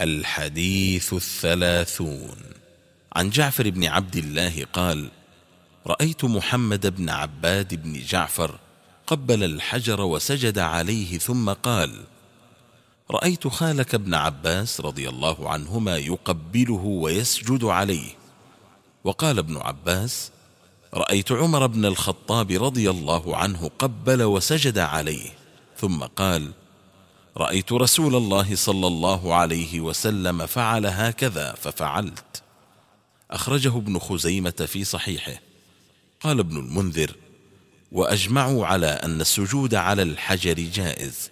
الحديث الثلاثون. عن جعفر بن عبد الله قال رأيت محمد بن عباد بن جعفر قبل الحجر وسجد عليه ثم قال رأيت خالك ابن عباس رضي الله عنهما يقبله ويسجد عليه. وقال ابن عباس رأيت عمر بن الخطاب رضي الله عنه قبل وسجد عليه ثم قال رأيت رسول الله صلى الله عليه وسلم فعل هكذا ففعلت. أخرجه ابن خزيمة في صحيحه. قال ابن المنذر وأجمعوا على أن السجود على الحجر جائز.